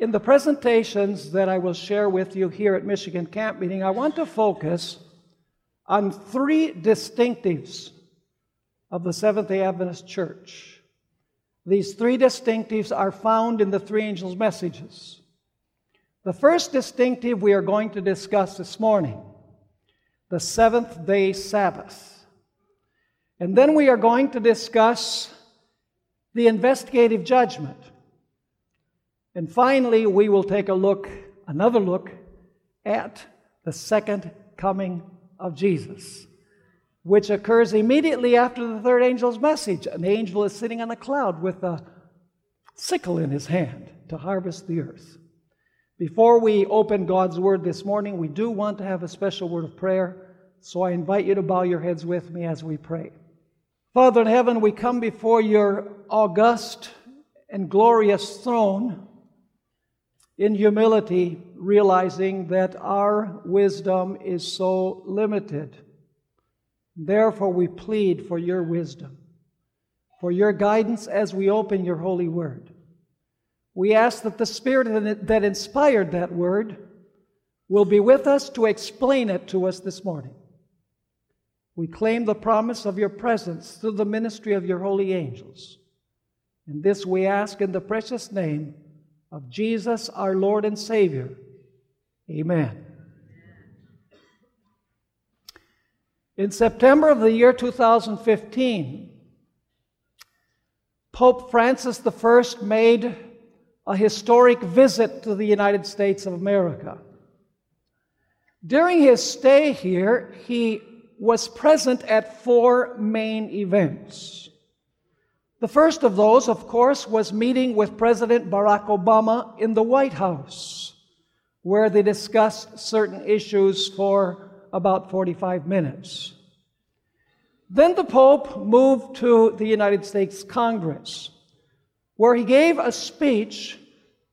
In the presentations that I will share with you here at Michigan Camp Meeting, I want to focus on three distinctives of the Seventh day Adventist Church. These three distinctives are found in the three angels' messages. The first distinctive we are going to discuss this morning the seventh day Sabbath. And then we are going to discuss the investigative judgment. And finally, we will take a look, another look, at the second coming of Jesus, which occurs immediately after the third angel's message. An angel is sitting on a cloud with a sickle in his hand to harvest the earth. Before we open God's Word this morning, we do want to have a special word of prayer, so I invite you to bow your heads with me as we pray. Father in heaven, we come before your august and glorious throne in humility, realizing that our wisdom is so limited. Therefore, we plead for your wisdom, for your guidance as we open your holy word. We ask that the Spirit that inspired that word will be with us to explain it to us this morning. We claim the promise of your presence through the ministry of your holy angels. And this we ask in the precious name of Jesus, our Lord and Savior. Amen. In September of the year 2015, Pope Francis I made a historic visit to the United States of America. During his stay here, he was present at four main events. The first of those, of course, was meeting with President Barack Obama in the White House, where they discussed certain issues for about 45 minutes. Then the Pope moved to the United States Congress, where he gave a speech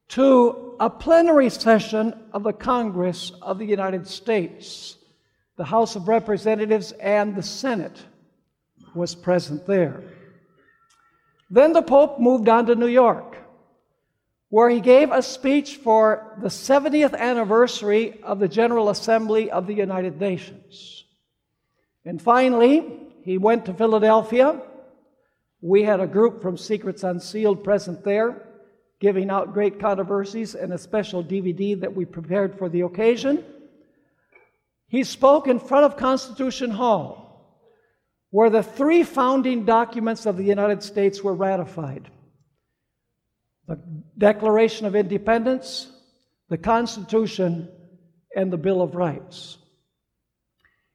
to a plenary session of the Congress of the United States. The House of Representatives and the Senate was present there. Then the Pope moved on to New York, where he gave a speech for the 70th anniversary of the General Assembly of the United Nations. And finally, he went to Philadelphia. We had a group from Secrets Unsealed present there, giving out great controversies and a special DVD that we prepared for the occasion. He spoke in front of Constitution Hall, where the three founding documents of the United States were ratified the Declaration of Independence, the Constitution, and the Bill of Rights.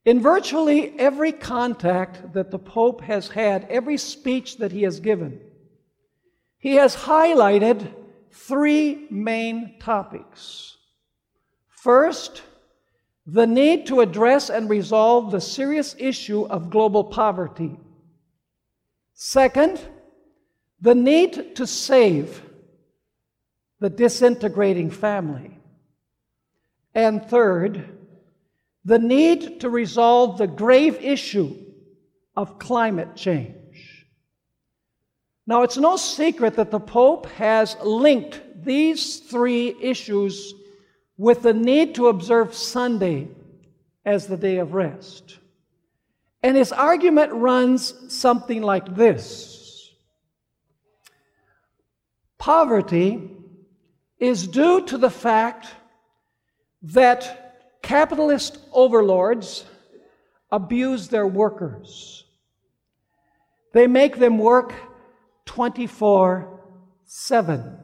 In virtually every contact that the Pope has had, every speech that he has given, he has highlighted three main topics. First, the need to address and resolve the serious issue of global poverty. Second, the need to save the disintegrating family. And third, the need to resolve the grave issue of climate change. Now, it's no secret that the Pope has linked these three issues with the need to observe Sunday as the day of rest. And his argument runs something like this Poverty is due to the fact that capitalist overlords abuse their workers. They make them work 24 7.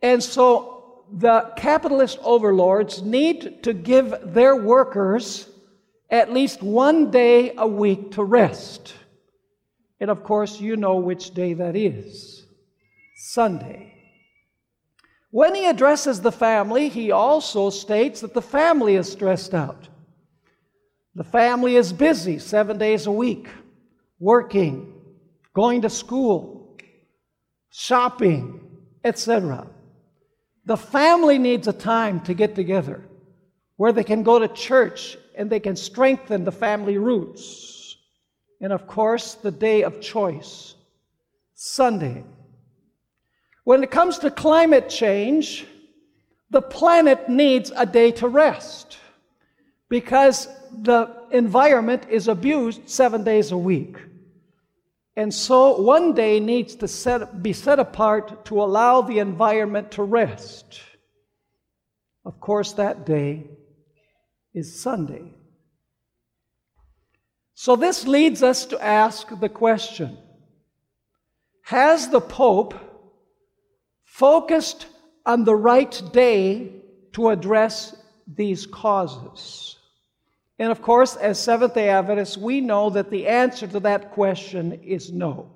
And so the capitalist overlords need to give their workers at least one day a week to rest. And of course, you know which day that is Sunday. When he addresses the family, he also states that the family is stressed out. The family is busy seven days a week, working, going to school, shopping, etc. The family needs a time to get together where they can go to church and they can strengthen the family roots. And of course, the day of choice, Sunday. When it comes to climate change, the planet needs a day to rest because the environment is abused seven days a week. And so one day needs to set, be set apart to allow the environment to rest. Of course, that day is Sunday. So this leads us to ask the question Has the Pope focused on the right day to address these causes? And of course, as Seventh day Adventists, we know that the answer to that question is no.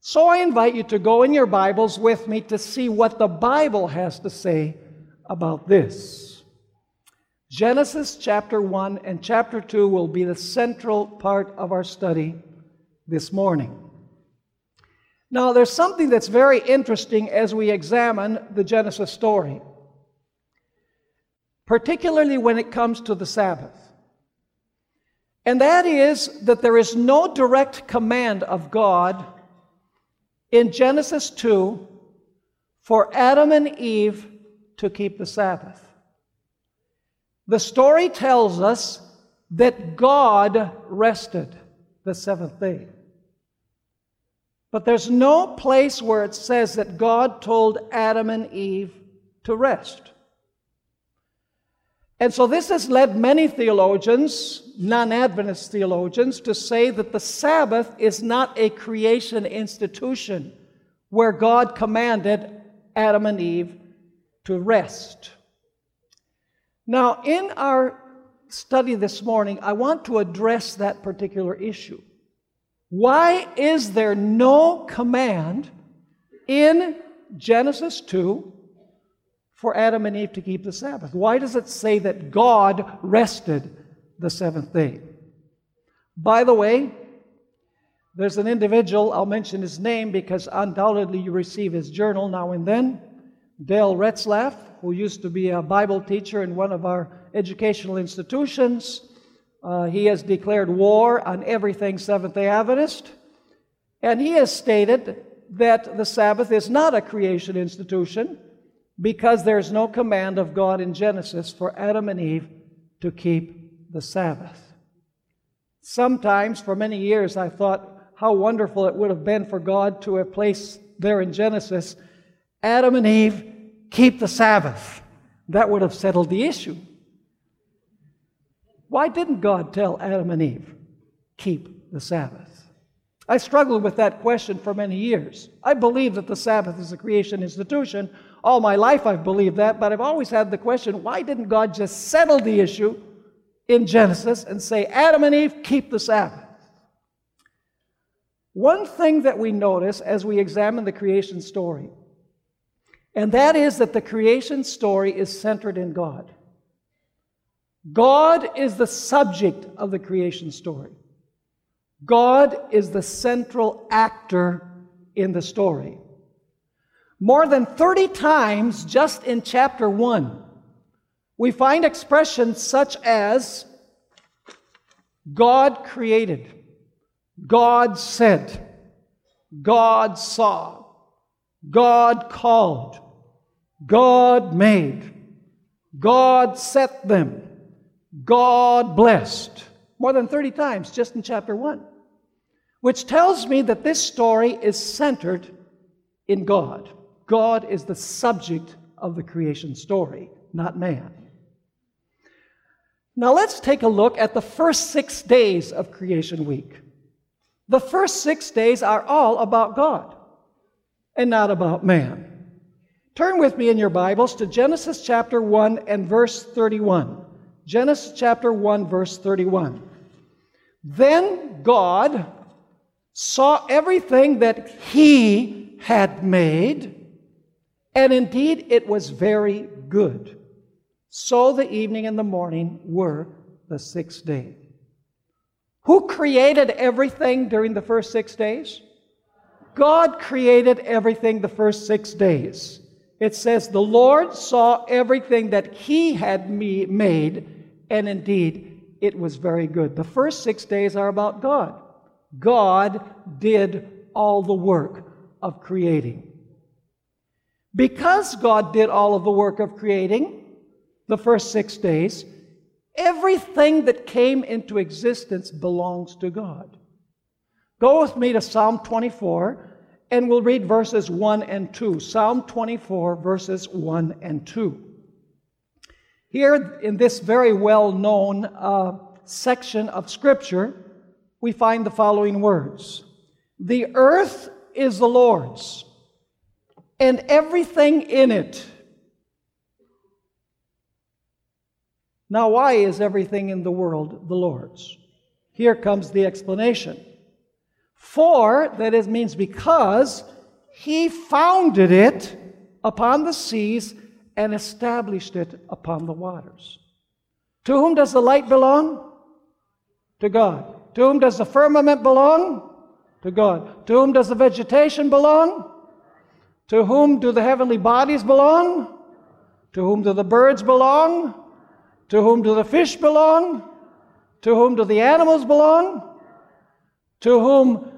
So I invite you to go in your Bibles with me to see what the Bible has to say about this. Genesis chapter 1 and chapter 2 will be the central part of our study this morning. Now, there's something that's very interesting as we examine the Genesis story, particularly when it comes to the Sabbath. And that is that there is no direct command of God in Genesis 2 for Adam and Eve to keep the Sabbath. The story tells us that God rested the seventh day. But there's no place where it says that God told Adam and Eve to rest. And so this has led many theologians, non Adventist theologians, to say that the Sabbath is not a creation institution where God commanded Adam and Eve to rest. Now, in our study this morning, I want to address that particular issue. Why is there no command in Genesis 2 for Adam and Eve to keep the Sabbath? Why does it say that God rested the seventh day? By the way, there's an individual, I'll mention his name because undoubtedly you receive his journal now and then, Dale Ratzlaff, who used to be a Bible teacher in one of our educational institutions. Uh, he has declared war on everything Seventh day Adventist. And he has stated that the Sabbath is not a creation institution because there's no command of God in Genesis for Adam and Eve to keep the Sabbath. Sometimes, for many years, I thought how wonderful it would have been for God to have placed there in Genesis Adam and Eve keep the Sabbath. That would have settled the issue. Why didn't God tell Adam and Eve, keep the Sabbath? I struggled with that question for many years. I believe that the Sabbath is a creation institution, all my life I've believed that, but I've always had the question why didn't God just settle the issue in Genesis and say, Adam and Eve, keep the Sabbath? One thing that we notice as we examine the creation story, and that is that the creation story is centered in God. God is the subject of the creation story. God is the central actor in the story. More than 30 times just in chapter 1, we find expressions such as God created, God said, God saw, God called, God made, God set them, God blessed. More than 30 times just in chapter 1, which tells me that this story is centered in God. God is the subject of the creation story, not man. Now let's take a look at the first six days of creation week. The first six days are all about God and not about man. Turn with me in your Bibles to Genesis chapter 1 and verse 31. Genesis chapter 1, verse 31. Then God saw everything that He had made and indeed, it was very good. So the evening and the morning were the sixth day. Who created everything during the first six days? God created everything the first six days. It says, The Lord saw everything that He had me made, and indeed it was very good. The first six days are about God. God did all the work of creating. Because God did all of the work of creating the first six days, everything that came into existence belongs to God. Go with me to Psalm 24, and we'll read verses 1 and 2. Psalm 24, verses 1 and 2. Here, in this very well known uh, section of Scripture, we find the following words The earth is the Lord's, and everything in it. Now, why is everything in the world the Lord's? Here comes the explanation. For, that is, means because, he founded it upon the seas and established it upon the waters. To whom does the light belong? To God. To whom does the firmament belong? To God. To whom does the vegetation belong? To whom do the heavenly bodies belong? To whom do the birds belong? To whom do the fish belong? To whom do the animals belong? To whom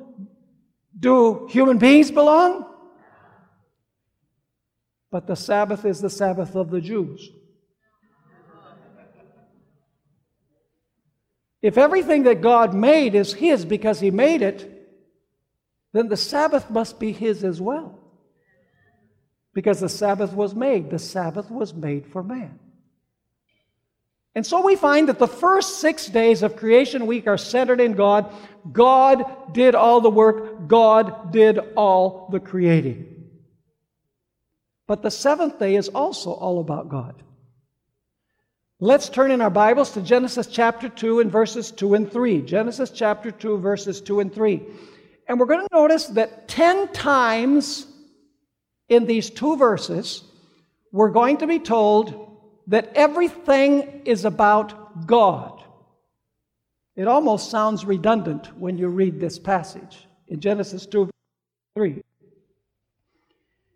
do human beings belong? But the Sabbath is the Sabbath of the Jews. If everything that God made is His because He made it, then the Sabbath must be His as well. Because the Sabbath was made. The Sabbath was made for man. And so we find that the first six days of creation week are centered in God. God did all the work, God did all the creating. But the seventh day is also all about God. Let's turn in our Bibles to Genesis chapter 2 and verses 2 and 3. Genesis chapter 2, verses 2 and 3. And we're going to notice that 10 times in these two verses, we're going to be told that everything is about God. It almost sounds redundant when you read this passage in Genesis 2 3.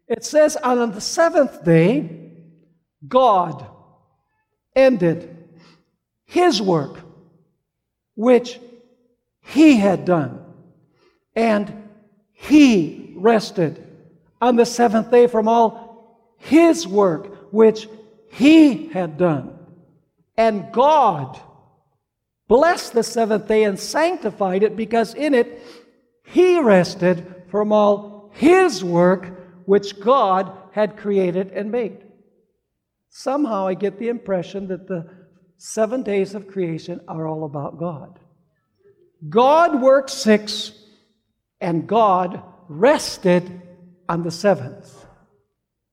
It says, On the seventh day, God ended his work, which he had done, and he rested on the seventh day from all his work, which he had done. And God blessed the seventh day and sanctified it because in it he rested from all his work which God had created and made. Somehow I get the impression that the seven days of creation are all about God. God worked six, and God rested on the seventh.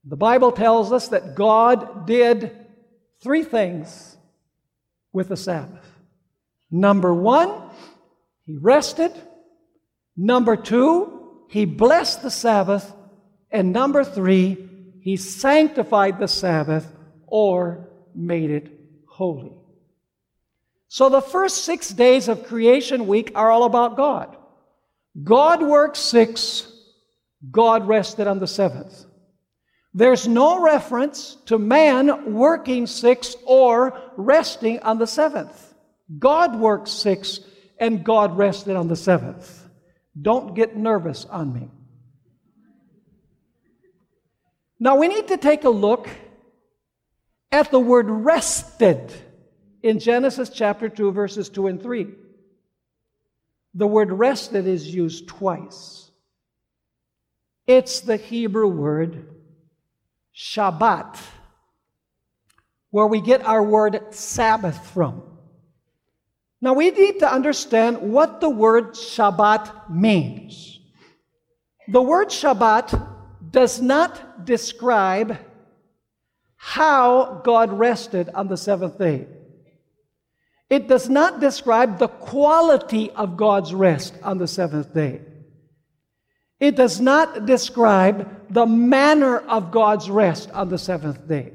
The Bible tells us that God did three things with the Sabbath. Number one, He rested. Number two, He blessed the Sabbath. And number three, he sanctified the Sabbath or made it holy. So the first six days of creation week are all about God. God worked six, God rested on the seventh. There's no reference to man working six or resting on the seventh. God worked six and God rested on the seventh. Don't get nervous on me. Now we need to take a look at the word rested in Genesis chapter 2, verses 2 and 3. The word rested is used twice. It's the Hebrew word Shabbat, where we get our word Sabbath from. Now we need to understand what the word Shabbat means. The word Shabbat does not describe how God rested on the seventh day. It does not describe the quality of God's rest on the seventh day. It does not describe the manner of God's rest on the seventh day.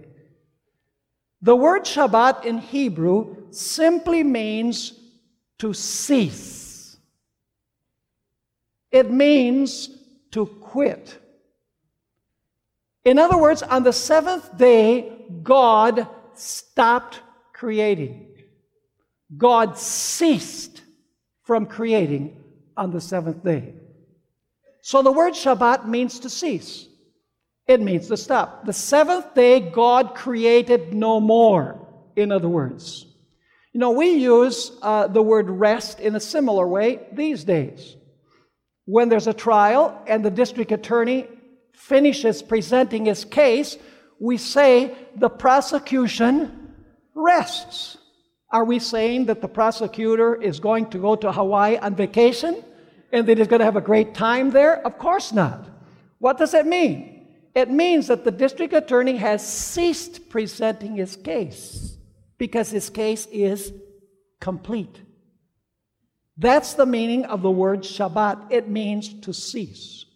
The word Shabbat in Hebrew simply means to cease. It means to quit. In other words, on the seventh day, God stopped creating. God ceased from creating on the seventh day. So the word Shabbat means to cease. It means to stop. The seventh day, God created no more, in other words. You know, we use uh, the word rest in a similar way these days. When there's a trial and the district attorney finishes presenting his case, we say the prosecution rests. Are we saying that the prosecutor is going to go to Hawaii on vacation and that he's going to have a great time there? Of course not. What does it mean? It means that the district attorney has ceased presenting his case because his case is complete. That's the meaning of the word Shabbat. It means to cease.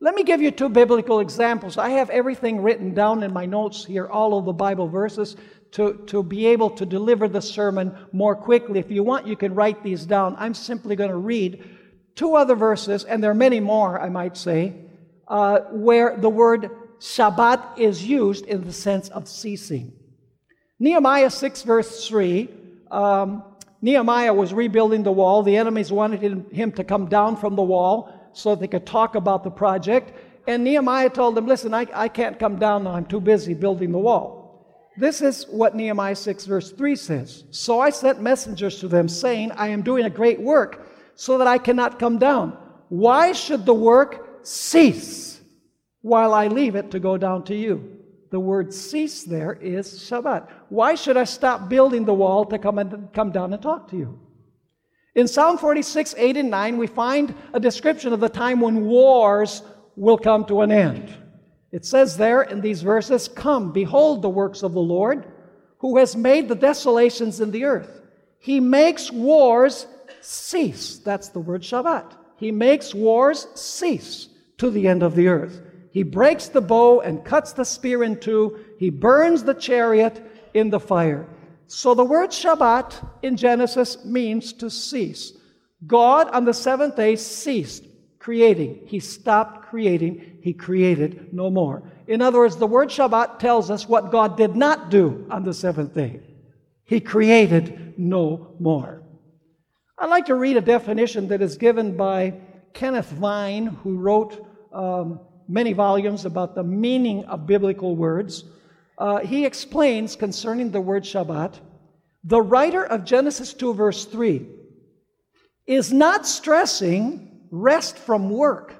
Let me give you two biblical examples. I have everything written down in my notes here, all of the Bible verses, to, to be able to deliver the sermon more quickly. If you want, you can write these down. I'm simply going to read two other verses, and there are many more, I might say, uh, where the word Shabbat is used in the sense of ceasing. Nehemiah 6, verse 3. Um, Nehemiah was rebuilding the wall. The enemies wanted him to come down from the wall so they could talk about the project. And Nehemiah told them, Listen, I, I can't come down now. I'm too busy building the wall. This is what Nehemiah 6, verse 3 says. So I sent messengers to them, saying, I am doing a great work, so that I cannot come down. Why should the work cease while I leave it to go down to you? The word cease there is Shabbat. Why should I stop building the wall to come, and, come down and talk to you? In Psalm 46, 8 and 9, we find a description of the time when wars will come to an end. It says there in these verses, Come, behold the works of the Lord, who has made the desolations in the earth. He makes wars cease. That's the word Shabbat. He makes wars cease to the end of the earth. He breaks the bow and cuts the spear in two. He burns the chariot in the fire. So the word Shabbat in Genesis means to cease. God on the seventh day ceased creating. He stopped creating. He created no more. In other words, the word Shabbat tells us what God did not do on the seventh day. He created no more. I'd like to read a definition that is given by Kenneth Vine, who wrote um, many volumes about the meaning of biblical words. Uh, he explains concerning the word Shabbat the writer of Genesis 2, verse 3, is not stressing rest from work,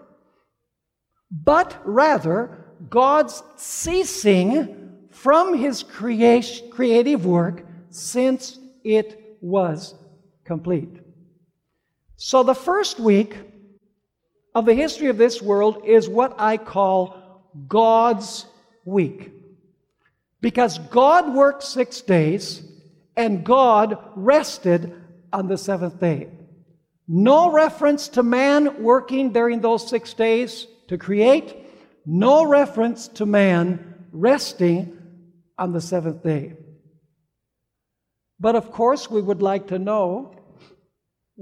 but rather God's ceasing from his creation, creative work since it was complete. So the first week of the history of this world is what I call God's week. Because God worked six days and God rested on the seventh day. No reference to man working during those six days to create. No reference to man resting on the seventh day. But of course, we would like to know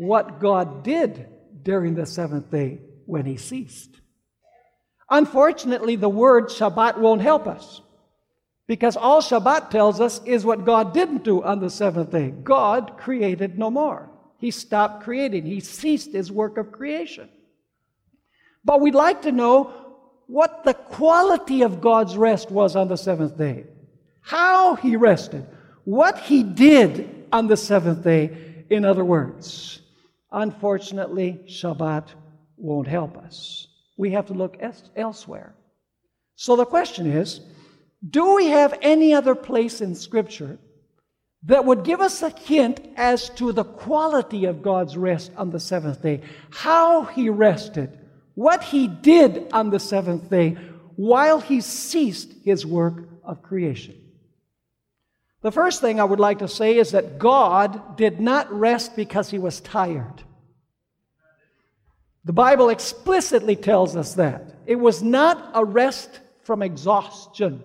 what God did during the seventh day when he ceased. Unfortunately, the word Shabbat won't help us because all Shabbat tells us is what God didn't do on the seventh day. God created no more. He stopped creating, he ceased his work of creation. But we'd like to know what the quality of God's rest was on the seventh day, how he rested, what he did on the seventh day, in other words. Unfortunately, Shabbat won't help us. We have to look elsewhere. So the question is do we have any other place in Scripture that would give us a hint as to the quality of God's rest on the seventh day, how He rested, what He did on the seventh day while He ceased His work of creation. The first thing I would like to say is that God did not rest because He was tired. The Bible explicitly tells us that. It was not a rest from exhaustion.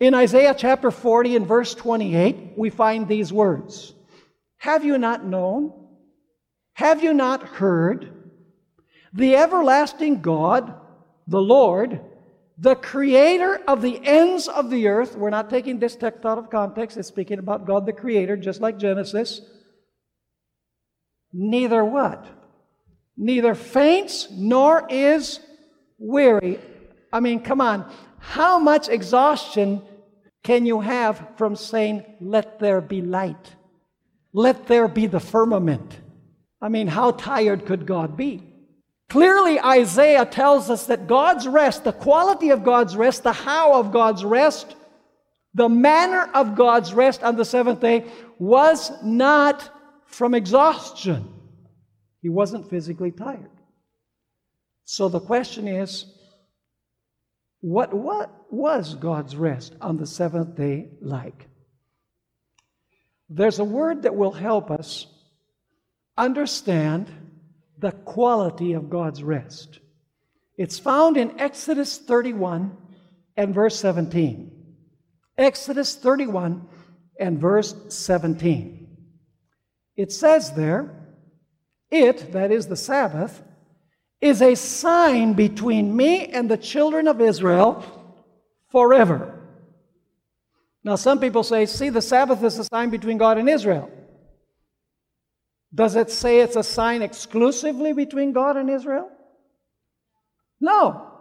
In Isaiah chapter 40 and verse 28, we find these words Have you not known? Have you not heard? The everlasting God, the Lord, the creator of the ends of the earth, we're not taking this text out of context, it's speaking about God the creator, just like Genesis. Neither what? Neither faints nor is weary. I mean, come on. How much exhaustion can you have from saying, Let there be light? Let there be the firmament. I mean, how tired could God be? Clearly, Isaiah tells us that God's rest, the quality of God's rest, the how of God's rest, the manner of God's rest on the seventh day was not from exhaustion. He wasn't physically tired. So the question is what, what was God's rest on the seventh day like? There's a word that will help us understand the quality of God's rest. It's found in Exodus 31 and verse 17. Exodus 31 and verse 17. It says there, it, that is the Sabbath, is a sign between me and the children of Israel forever. Now, some people say, see, the Sabbath is a sign between God and Israel. Does it say it's a sign exclusively between God and Israel? No.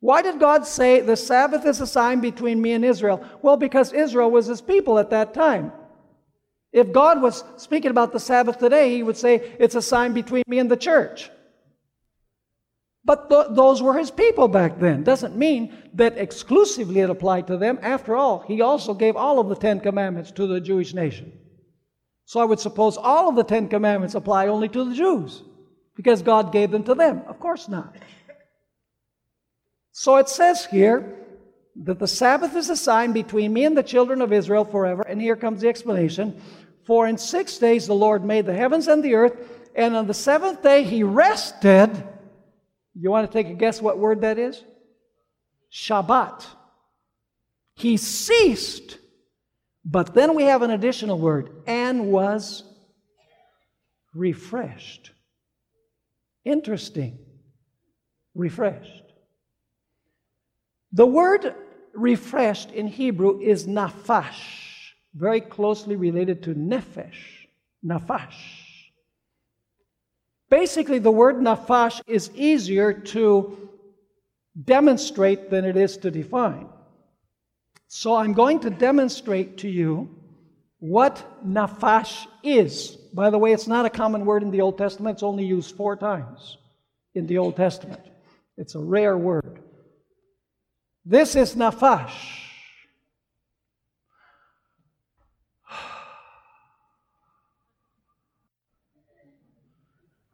Why did God say the Sabbath is a sign between me and Israel? Well, because Israel was his people at that time. If God was speaking about the Sabbath today, he would say it's a sign between me and the church. But th- those were his people back then. Doesn't mean that exclusively it applied to them. After all, he also gave all of the Ten Commandments to the Jewish nation. So I would suppose all of the Ten Commandments apply only to the Jews because God gave them to them. Of course not. So it says here that the Sabbath is a sign between me and the children of Israel forever. And here comes the explanation. For in six days the Lord made the heavens and the earth, and on the seventh day he rested you want to take a guess what word that is? Shabbat. He ceased. But then we have an additional word, and was refreshed. Interesting. Refreshed. The word refreshed in Hebrew is nafash, very closely related to nefesh. Nafash. Basically, the word nafash is easier to demonstrate than it is to define. So I'm going to demonstrate to you what nafash is. By the way, it's not a common word in the Old Testament, it's only used four times in the Old Testament. It's a rare word. This is nafash.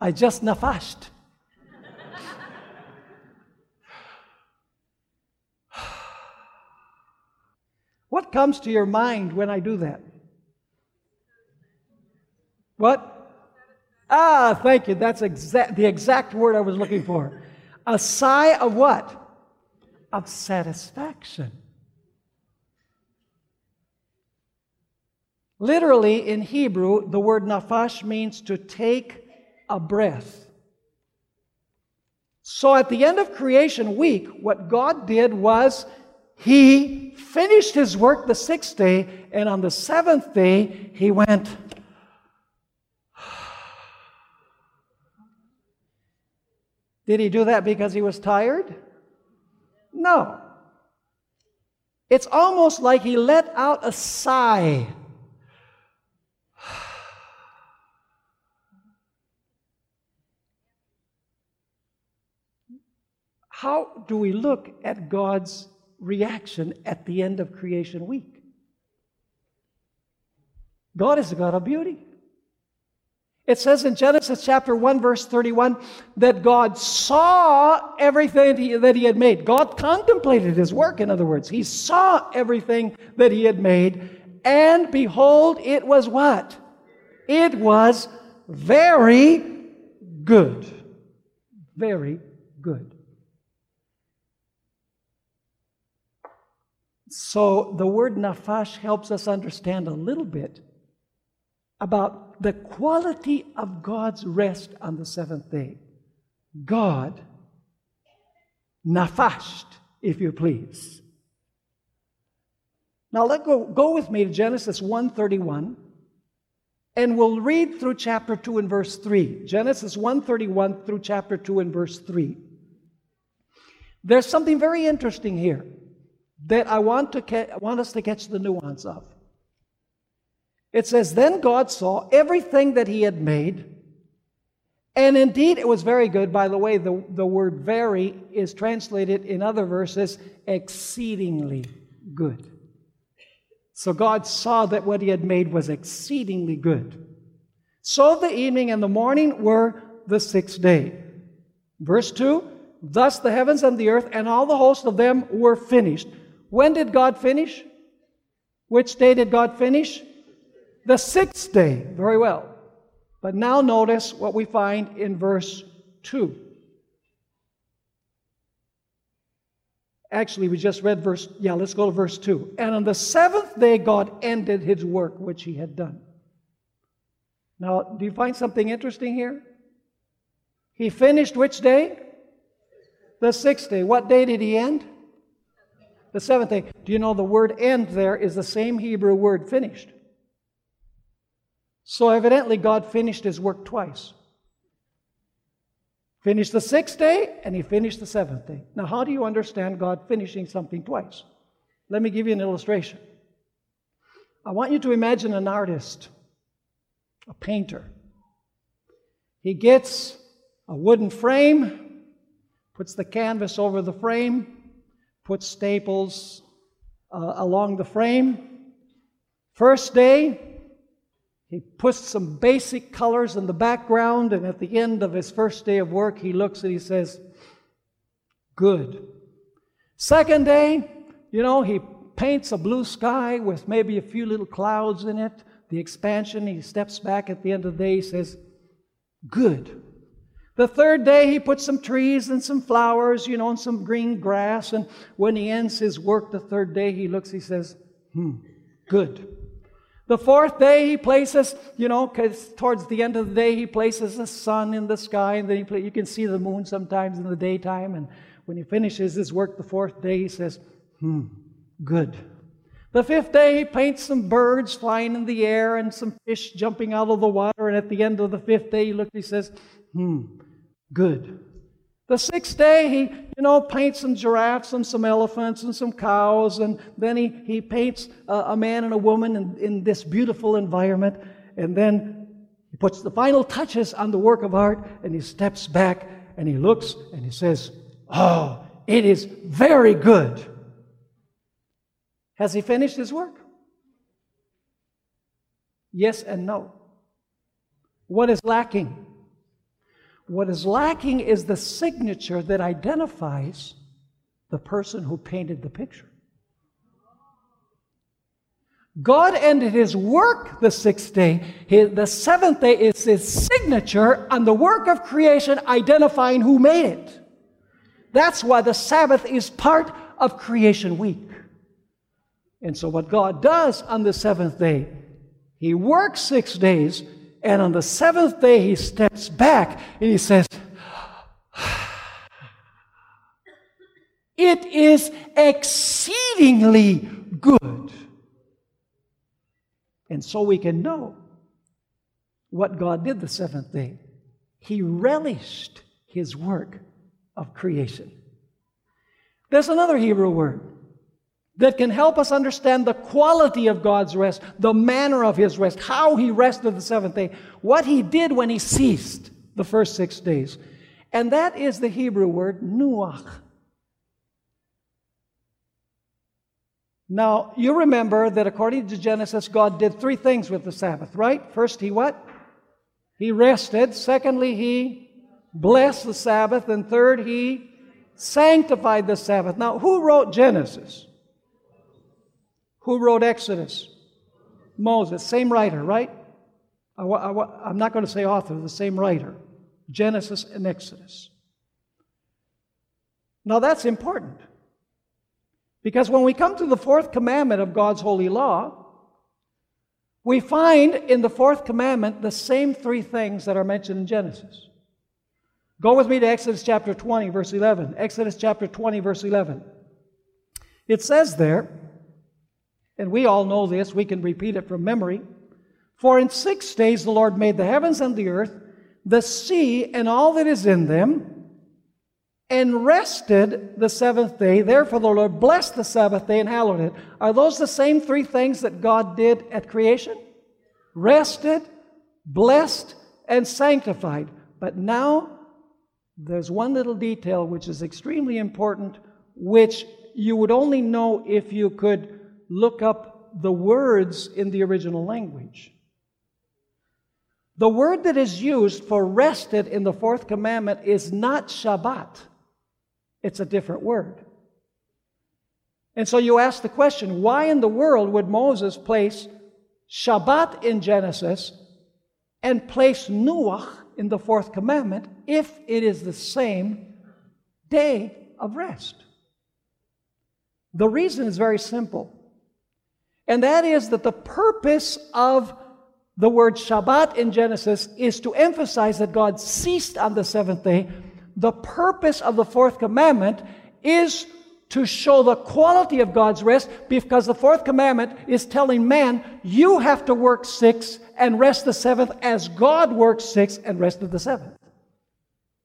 I just nafashed. What comes to your mind when I do that? What? Ah, thank you. That's exact, the exact word I was looking for. A sigh of what? Of satisfaction. Literally, in Hebrew, the word nafash means to take a breath. So at the end of creation week, what God did was He finished His work the sixth day, and on the seventh day, He went, Did He do that because He was tired? No. It's almost like He let out a sigh How do we look at God's reaction at the end of creation week? God is a God of beauty. It says in Genesis chapter 1, verse 31, that God saw everything that He had made. God contemplated His work, in other words. He saw everything that He had made, and behold, it was what? It was very good. Very good. So the word nafash helps us understand a little bit about the quality of God's rest on the seventh day. God nafashed, if you please. Now let go go with me to Genesis 131 and we'll read through chapter 2 and verse 3. Genesis 131 through chapter 2 and verse 3. There's something very interesting here that I want, to ca- want us to catch the nuance of. It says, Then God saw everything that he had made, and indeed it was very good. By the way, the, the word very is translated in other verses exceedingly good. So God saw that what he had made was exceedingly good. So the evening and the morning were the sixth day. Verse 2 Thus the heavens and the earth and all the host of them were finished. When did God finish? Which day did God finish? The sixth day. Very well. But now notice what we find in verse 2. Actually, we just read verse, yeah, let's go to verse 2. And on the seventh day, God ended his work which he had done. Now, do you find something interesting here? He finished which day? The sixth day. What day did he end? The seventh day. Do you know the word end there is the same Hebrew word finished? So evidently, God finished his work twice. Finished the sixth day and he finished the seventh day. Now, how do you understand God finishing something twice? Let me give you an illustration. I want you to imagine an artist, a painter. He gets a wooden frame, puts the canvas over the frame, puts staples uh, along the frame. First day, he puts some basic colors in the background, and at the end of his first day of work, he looks and he says, Good. Second day, you know, he paints a blue sky with maybe a few little clouds in it. The expansion, he steps back at the end of the day, he says, Good. The third day, he puts some trees and some flowers, you know, and some green grass. And when he ends his work the third day, he looks, he says, Hmm, good. The fourth day, he places, you know, because towards the end of the day, he places the sun in the sky, and then you can see the moon sometimes in the daytime. And when he finishes his work the fourth day, he says, Hmm, good. The fifth day, he paints some birds flying in the air and some fish jumping out of the water. And at the end of the fifth day, he looks, he says, Hmm, good. The sixth day, he, you know, paints some giraffes and some elephants and some cows, and then he, he paints a, a man and a woman in, in this beautiful environment, and then he puts the final touches on the work of art, and he steps back and he looks and he says, Oh, it is very good. Has he finished his work? Yes and no. What is lacking? What is lacking is the signature that identifies the person who painted the picture. God ended his work the sixth day. the seventh day is his signature on the work of creation, identifying who made it. That's why the Sabbath is part of creation week. And so, what God does on the seventh day, he works six days and on the seventh day, he steps back and he says, It is exceedingly good. And so we can know what God did the seventh day. He relished his work of creation. There's another Hebrew word that can help us understand the quality of God's rest, the manner of His rest, how He rested the seventh day, what He did when He ceased the first six days. And that is the Hebrew word nuach. Now, you remember that according to Genesis, God did three things with the Sabbath, right? First, He what? He rested. Secondly, He blessed the Sabbath. And third, He sanctified the Sabbath. Now, who wrote Genesis? Who wrote Exodus? Moses. Same writer, right? I, am not going to say author, the same writer. Genesis and Exodus. Now that's important. Because when we come to the fourth commandment of God's holy law, we find in the fourth commandment the same three things that are mentioned in Genesis. Go with me to Exodus chapter 20, verse 11. Exodus chapter 20, verse 11. It says there, and we all know this, we can repeat it from memory. For in six days the Lord made the heavens and the earth, the sea and all that is in them, and rested the seventh day. Therefore, the Lord blessed the Sabbath day and hallowed it. Are those the same three things that God did at creation? Rested, blessed, and sanctified. But now, there's one little detail which is extremely important, which you would only know if you could look up the words in the original language. The word that is used for rested in the fourth commandment is not Shabbat, it's a different word. And so you ask the question why in the world would Moses place Shabbat in Genesis and place Nuach in the fourth commandment if it is the same day of rest? The reason is very simple, and that is that the purpose of the word Shabbat in Genesis is to emphasize that God ceased on the seventh day. The purpose of the fourth commandment is to show the quality of God's rest because the fourth commandment is telling man, you have to work six and rest the seventh as God works six and rested the seventh.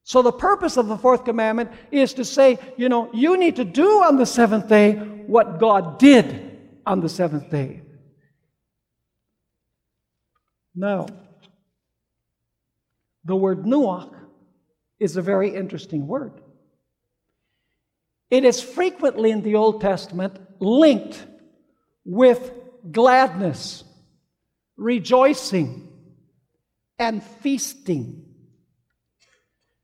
So the purpose of the fourth commandment is to say, you know, you need to do on the seventh day what God did on the seventh day. Now, the word nuach is a very interesting word. It is frequently in the Old Testament linked with gladness, rejoicing, and feasting.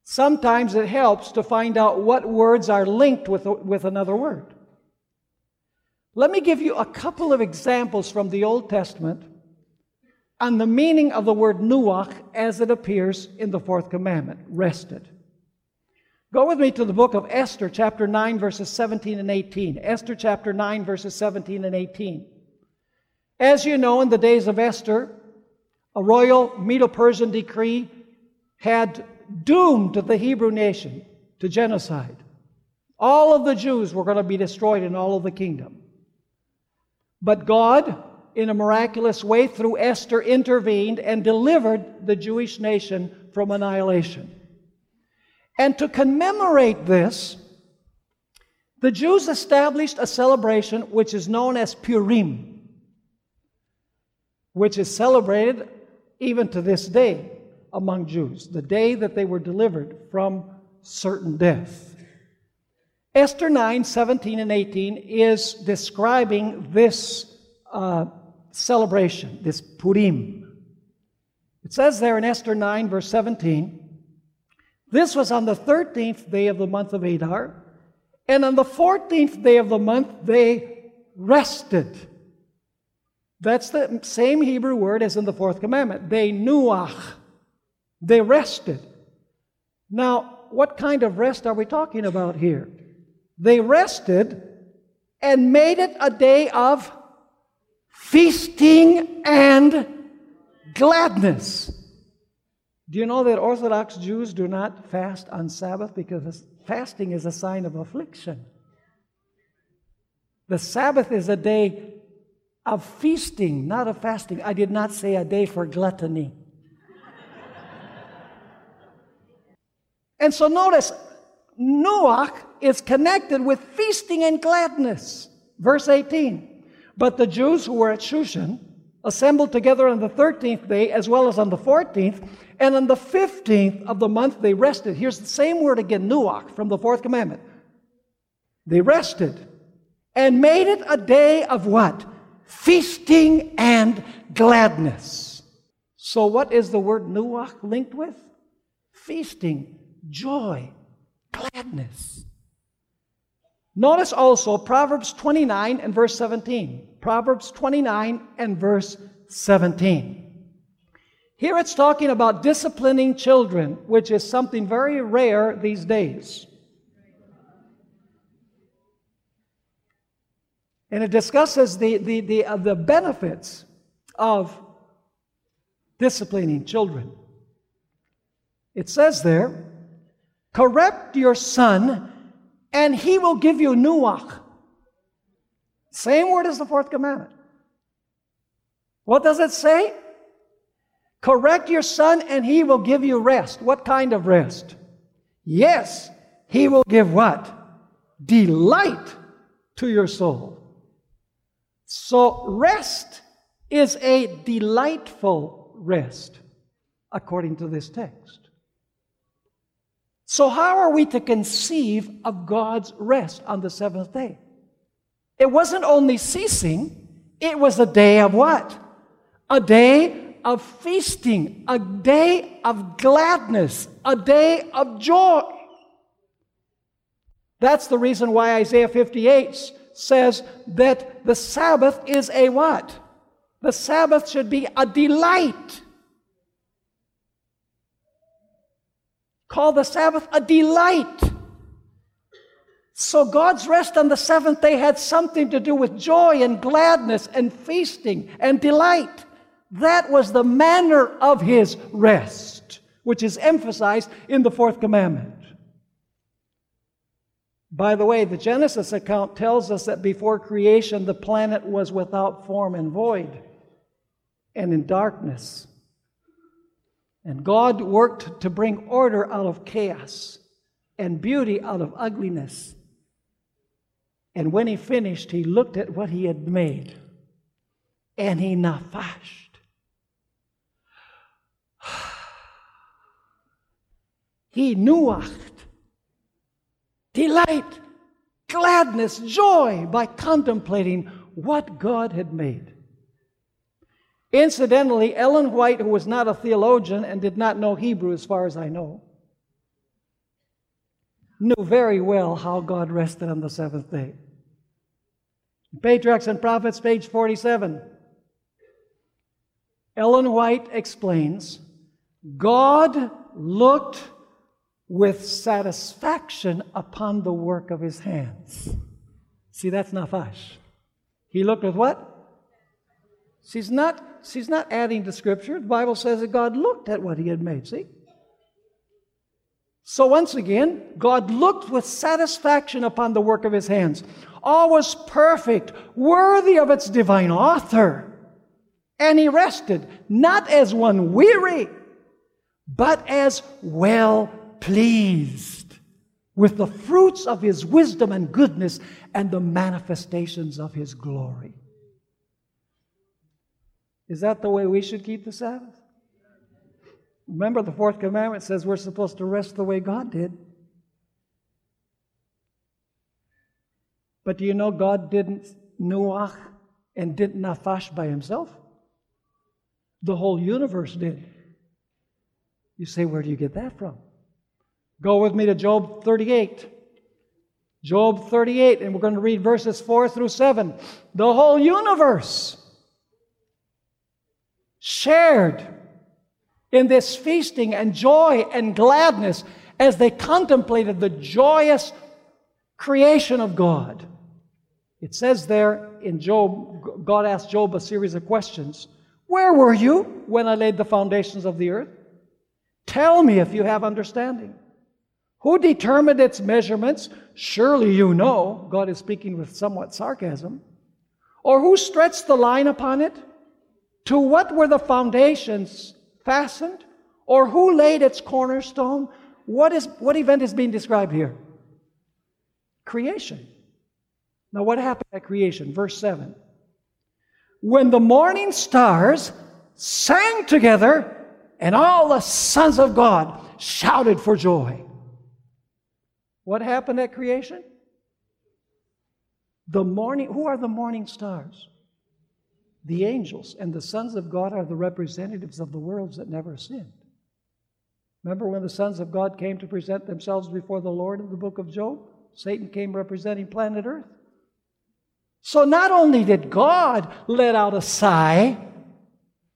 Sometimes it helps to find out what words are linked with, with another word. Let me give you a couple of examples from the Old Testament on the meaning of the word nuach as it appears in the fourth commandment rested. Go with me to the book of Esther, chapter 9, verses 17 and 18. Esther, chapter 9, verses 17 and 18. As you know, in the days of Esther, a royal Medo Persian decree had doomed the Hebrew nation to genocide. All of the Jews were going to be destroyed in all of the kingdom. But God, in a miraculous way through Esther intervened and delivered the Jewish nation from annihilation. And to commemorate this, the Jews established a celebration which is known as Purim, which is celebrated even to this day among Jews, the day that they were delivered from certain death. Esther 9 17 and 18 is describing this uh, celebration, this Purim. It says there in Esther 9, verse 17, this was on the 13th day of the month of Adar, and on the 14th day of the month they rested. That's the same Hebrew word as in the fourth commandment. They nuach. They rested. Now, what kind of rest are we talking about here? They rested and made it a day of feasting and gladness. Do you know that Orthodox Jews do not fast on Sabbath because fasting is a sign of affliction? The Sabbath is a day of feasting, not of fasting. I did not say a day for gluttony. and so notice, nuach is connected with feasting and gladness. Verse 18. But the Jews who were at Shushan assembled together on the 13th day as well as on the 14th, and on the 15th of the month they rested. Here's the same word again, nuach, from the fourth commandment. They rested and made it a day of what? Feasting and gladness. So, what is the word nuach linked with? Feasting, joy, gladness. Notice also Proverbs 29 and verse 17. Proverbs 29 and verse 17. Here it's talking about disciplining children, which is something very rare these days. And it discusses the, the, the, uh, the benefits of disciplining children. It says there, correct your son and he will give you nuach. Same word as the fourth commandment. What does it say? Correct your son, and he will give you rest. What kind of rest? Yes, He will give what? Delight to your soul. So rest is a delightful rest, according to this text. So, how are we to conceive of God's rest on the seventh day? It wasn't only ceasing, it was a day of what? A day of feasting, a day of gladness, a day of joy. That's the reason why Isaiah 58 says that the Sabbath is a what? The Sabbath should be a delight. Call the Sabbath a delight. So God's rest on the seventh day had something to do with joy and gladness and feasting and delight. That was the manner of his rest, which is emphasized in the fourth commandment. By the way, the Genesis account tells us that before creation, the planet was without form and void and in darkness. And God worked to bring order out of chaos and beauty out of ugliness. And when he finished, he looked at what he had made and he nafashed. he nuached. Delight, gladness, joy by contemplating what God had made. Incidentally, Ellen White, who was not a theologian and did not know Hebrew as far as I know, knew very well how God rested on the seventh day. Patriarchs and Prophets, page 47. Ellen White explains God looked with satisfaction upon the work of his hands. See, that's nafash. He looked with what? She's not, she's not adding to Scripture. The Bible says that God looked at what he had made. See? So once again, God looked with satisfaction upon the work of his hands. All was perfect, worthy of its divine author. And he rested, not as one weary, but as well pleased with the fruits of his wisdom and goodness and the manifestations of his glory. Is that the way we should keep the Sabbath? Remember, the fourth commandment says we're supposed to rest the way God did. But do you know God didn't nuach and didn't nafash by himself? The whole universe did. You say, where do you get that from? Go with me to Job 38. Job 38, and we're going to read verses 4 through 7. The whole universe shared in this feasting and joy and gladness as they contemplated the joyous creation of God. It says there in Job, God asked Job a series of questions. Where were you when I laid the foundations of the earth? Tell me if you have understanding. Who determined its measurements? Surely you know. God is speaking with somewhat sarcasm. Or who stretched the line upon it? To what were the foundations fastened? Or who laid its cornerstone? What, is, what event is being described here? Creation. Now, what happened at creation? Verse 7. When the morning stars sang together, and all the sons of God shouted for joy. What happened at creation? The morning, who are the morning stars? The angels and the sons of God are the representatives of the worlds that never sinned. Remember when the sons of God came to present themselves before the Lord in the book of Job? Satan came representing planet Earth. So not only did God let out a sigh,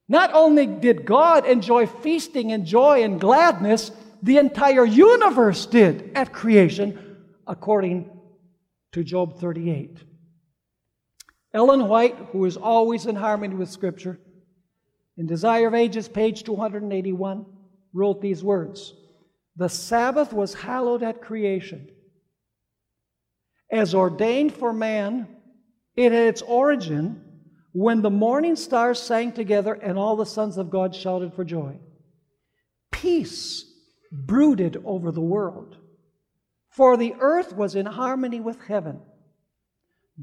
not only did God enjoy feasting and joy and gladness, the entire universe did at creation, according to Job 38. Ellen White, who is always in harmony with Scripture, in Desire of Ages, page 281, wrote these words The Sabbath was hallowed at creation. As ordained for man, it had its origin when the morning stars sang together and all the sons of God shouted for joy. Peace brooded over the world. For the earth was in harmony with heaven.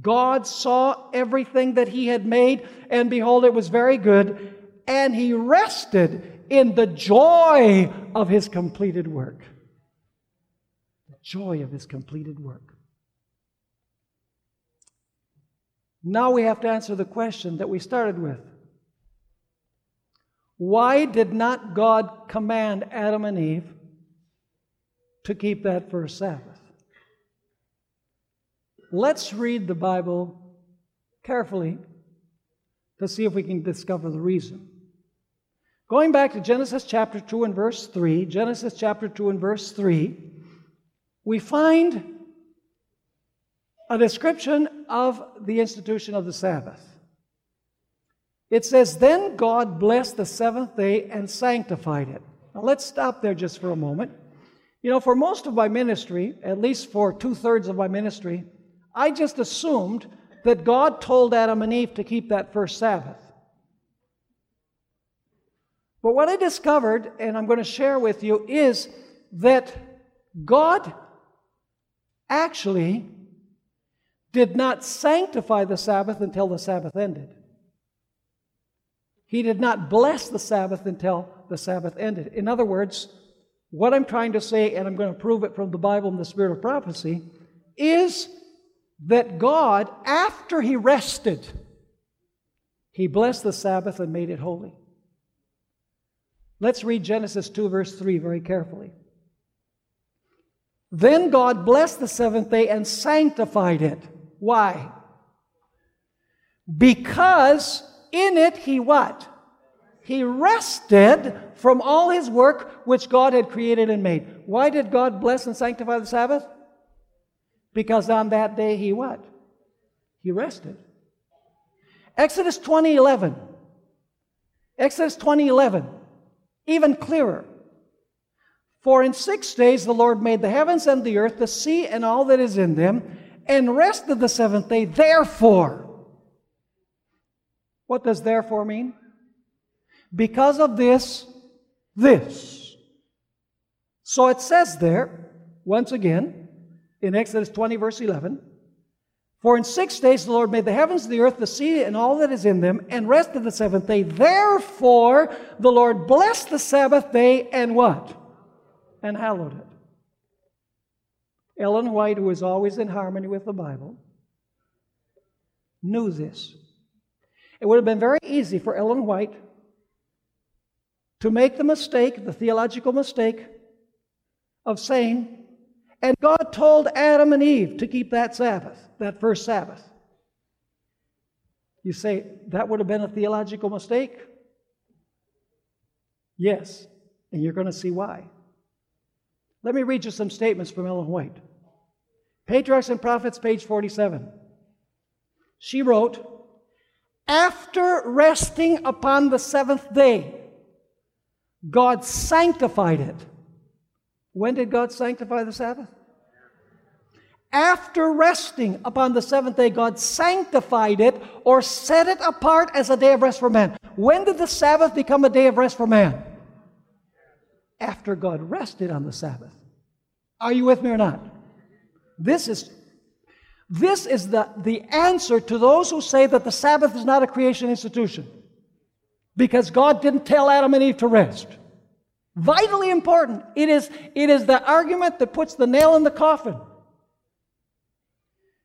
God saw everything that he had made, and behold, it was very good. And he rested in the joy of his completed work. The joy of his completed work. Now we have to answer the question that we started with. Why did not God command Adam and Eve to keep that first Sabbath? Let's read the Bible carefully to see if we can discover the reason. Going back to Genesis chapter 2 and verse 3, Genesis chapter 2 and verse 3, we find a description of the institution of the Sabbath. It says, Then God blessed the seventh day and sanctified it. Now let's stop there just for a moment. You know, for most of my ministry, at least for two thirds of my ministry, I just assumed that God told Adam and Eve to keep that first Sabbath. But what I discovered, and I'm going to share with you, is that God actually did not sanctify the Sabbath until the Sabbath ended. He did not bless the Sabbath until the Sabbath ended. In other words, what I'm trying to say, and I'm going to prove it from the Bible and the Spirit of prophecy, is that God, after He rested, He blessed the Sabbath and made it holy. Let's read Genesis 2, verse 3 very carefully. Then God blessed the seventh day and sanctified it why? Because in it he what? He rested from all his work which God had created and made. Why did God bless and sanctify the Sabbath? Because on that day he what? He rested. Exodus 20:11. Exodus 20:11. Even clearer. For in 6 days the Lord made the heavens and the earth, the sea and all that is in them, and rested the seventh day. Therefore, what does therefore mean? Because of this, this. So it says there, once again, in Exodus 20, verse 11, For in six days the Lord made the heavens, the earth, the sea, and all that is in them, and rested the seventh day. Therefore, the Lord blessed the Sabbath day and what? And hallowed it. Ellen White, who was always in harmony with the Bible, knew this. It would have been very easy for Ellen White to make the mistake, the theological mistake, of saying, and God told Adam and Eve to keep that Sabbath, that first Sabbath. You say, that would have been a theological mistake? Yes, and you're going to see why. Let me read you some statements from Ellen White. Patriarchs and Prophets, page 47. She wrote, After resting upon the seventh day, God sanctified it. When did God sanctify the Sabbath? After resting upon the seventh day, God sanctified it or set it apart as a day of rest for man. When did the Sabbath become a day of rest for man? After God rested on the Sabbath. Are you with me or not? This is, this is the, the answer to those who say that the Sabbath is not a creation institution because God didn't tell Adam and Eve to rest. Vitally important. It is, it is the argument that puts the nail in the coffin.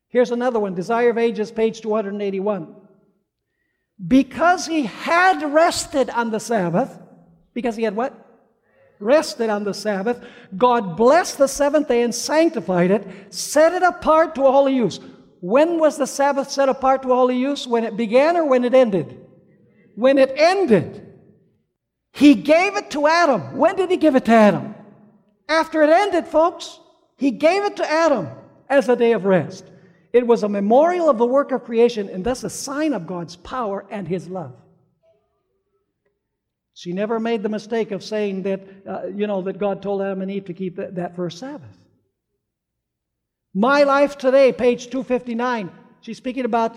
Here's another one Desire of Ages, page 281. Because he had rested on the Sabbath, because he had what? rested on the Sabbath. God blessed the seventh day and sanctified it, set it apart to holy use. When was the Sabbath set apart to holy use? When it began or when it ended? When it ended. He gave it to Adam. When did he give it to Adam? After it ended, folks. He gave it to Adam as a day of rest. It was a memorial of the work of creation and thus a sign of God's power and his love. She never made the mistake of saying that, uh, you know, that God told Adam and Eve to keep that, that first Sabbath. My life today, page 259, she's speaking about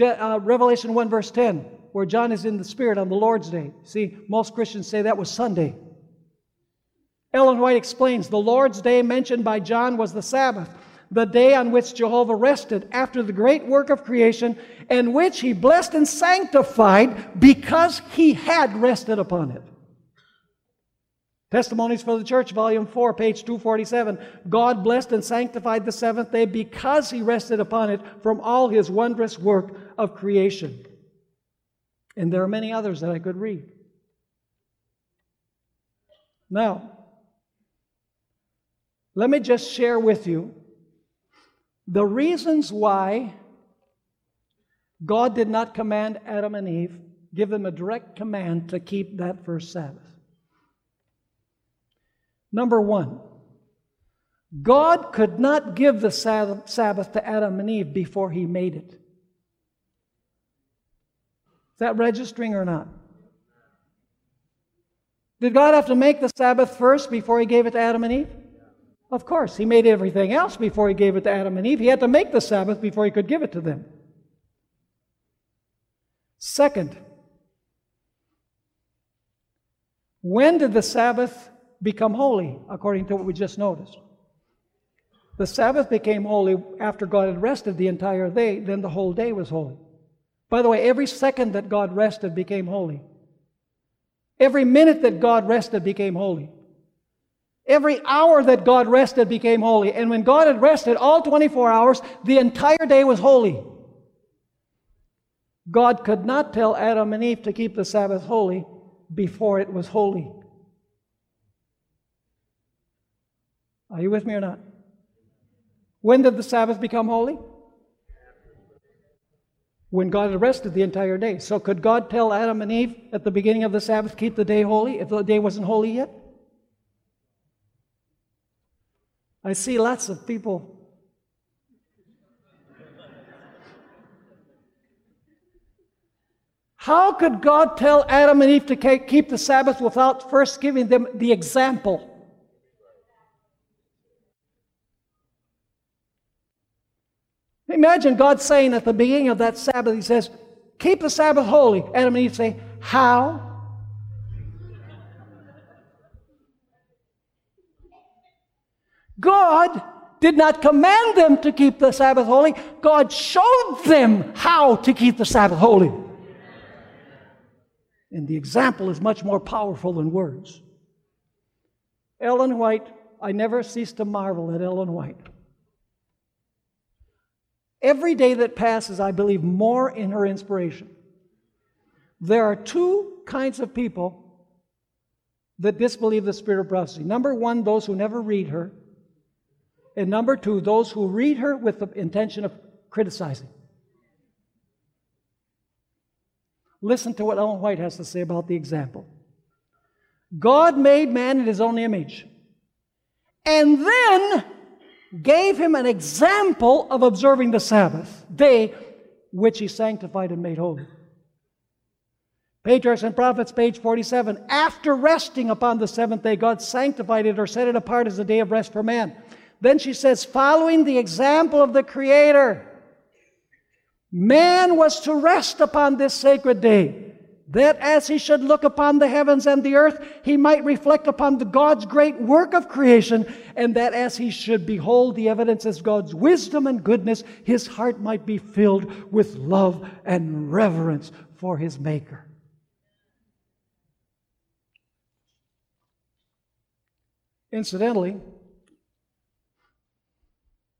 uh, Revelation 1, verse 10, where John is in the Spirit on the Lord's Day. See, most Christians say that was Sunday. Ellen White explains the Lord's day mentioned by John was the Sabbath, the day on which Jehovah rested after the great work of creation, and which he blessed and sanctified because he had rested upon it. Testimonies for the Church, Volume 4, page 247. God blessed and sanctified the seventh day because he rested upon it from all his wondrous work of creation. And there are many others that I could read. Now, let me just share with you the reasons why God did not command Adam and Eve, give them a direct command to keep that first Sabbath. Number one, God could not give the Sabbath to Adam and Eve before He made it. Is that registering or not? Did God have to make the Sabbath first before He gave it to Adam and Eve? Of course. He made everything else before He gave it to Adam and Eve. He had to make the Sabbath before He could give it to them. Second, when did the Sabbath become holy, according to what we just noticed. The Sabbath became holy after God had rested the entire day, then the whole day was holy. By the way, every second that God rested became holy. Every minute that God rested became holy. Every hour that God rested became holy. And when God had rested all 24 hours, the entire day was holy. God could not tell Adam and Eve to keep the Sabbath holy before it was holy. Are you with me or not? When did the Sabbath become holy? When God had rested the entire day. So could God tell Adam and Eve at the beginning of the Sabbath, keep the day holy, if the day wasn't holy yet? I see lots of people. How could God tell Adam and Eve to keep the Sabbath without first giving them the example? Imagine God saying at the beginning of that Sabbath, He says, Keep the Sabbath holy. Adam and Eve say, How? God did not command them to keep the Sabbath holy. God showed them how to keep the Sabbath holy. And the example is much more powerful than words. Ellen White, I never cease to marvel at Ellen White. Every day that passes, I believe more in her inspiration. There are two kinds of people that disbelieve the spirit of prophecy. Number one, those who never read her. And number two, those who read her with the intention of criticizing. Listen to what Ellen White has to say about the example. God made man in his own image. And then gave him an example of observing the Sabbath day, which he sanctified and made holy. Patriarchs and Prophets, page 47. After resting upon the seventh day, God sanctified it or set it apart as a day of rest for man. Then she says, following the example of the Creator, man was to rest upon this sacred day that as he should look upon the heavens and the earth, he might reflect upon the God's great work of creation, and that as he should behold the evidences of God's wisdom and goodness, his heart might be filled with love and reverence for his Maker. Incidentally,